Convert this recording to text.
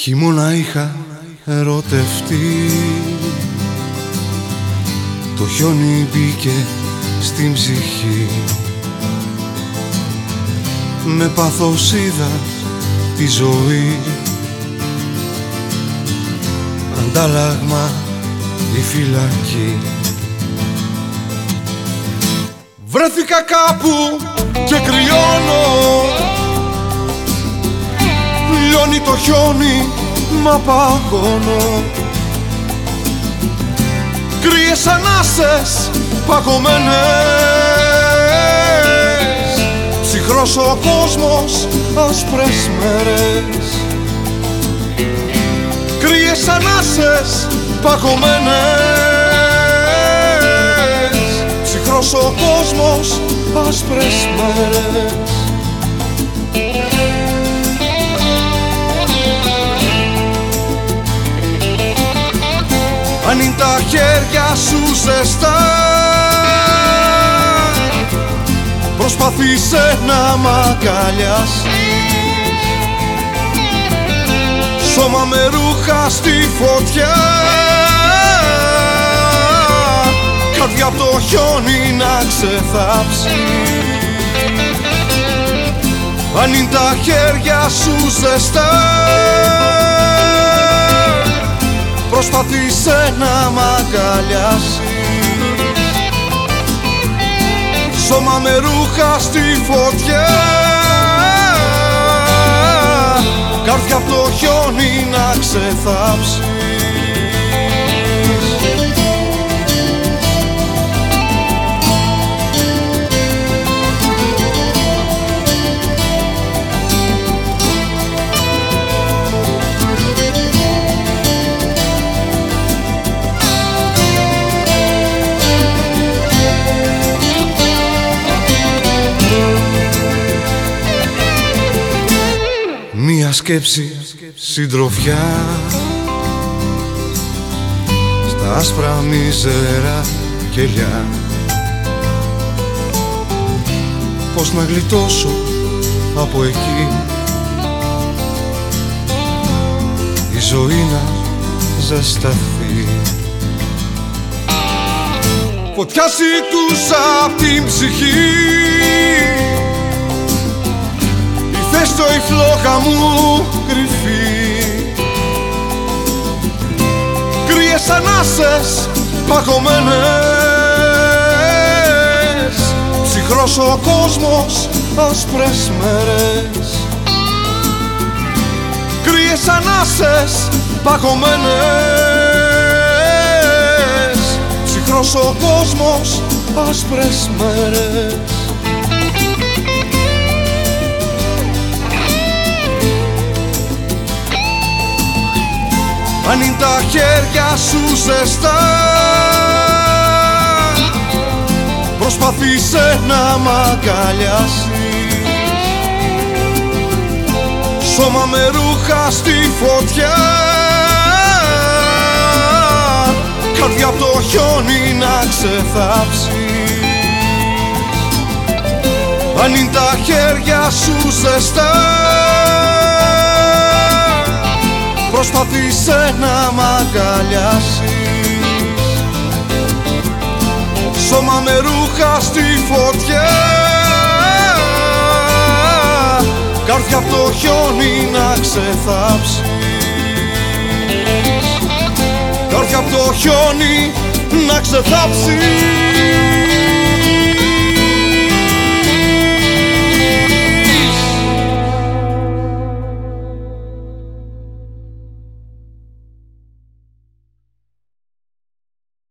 Χειμώνα είχα ερωτευτεί. Το χιόνι μπήκε στην ψυχή. Με πάθος είδα τη ζωή. Αντάλλαγμα η φυλακή. Βρέθηκα κάπου και Λιώνει το χιόνι μα παγώνω. Κρύες ανάσες παγωμένες. Ψυχρός ο κόσμος άσπρες μέρες. Κρύες ανάσες παγωμένες. Ψυχρός ο κόσμος άσπρες μέρες Αν είναι τα χέρια σου ζεστά. Προσπαθήσε να μ' αγκαλιάσεις Σώμα με ρούχα στη φωτιά. Καρδιά από το χιόνι να ξεθάψει. Αν είναι τα χέρια σου ζεστά Προσπαθήσε να μ' αγκαλιάσεις. Σώμα με ρούχα στη φωτιά. Καρδιά από το χιόνι να ξεθάψεις σκέψη συντροφιά. Στα άσπρα μίζερα κελιά. Πώς να γλιτώσω από εκεί. Η ζωή να ζεσταθεί. Φωτιά ζητούσα απ' την ψυχή Θες το η φλόγα μου κρυφή. Κρύες ανάσες παγωμένες. Ψυχρός ο κόσμος άσπρες μέρες. Κρύες ανάσες παγωμένες. Ψυχρός ο κόσμος άσπρες μέρες αν είναι τα χέρια σου ζεστά Προσπαθήσε να μ' αγκαλιάσεις. Σώμα με ρούχα στη φωτιά Καρδιά από το χιόνι να ξεθάψεις. Αν είναι τα χέρια σου ζεστά Προσπαθήσε να μ' αγκαλιάσεις. Σώμα με ρούχα στη φωτιά. Καρδιά από το χιόνι να ξεθάψεις. Καρδιά από το χιόνι να ξεθάψεις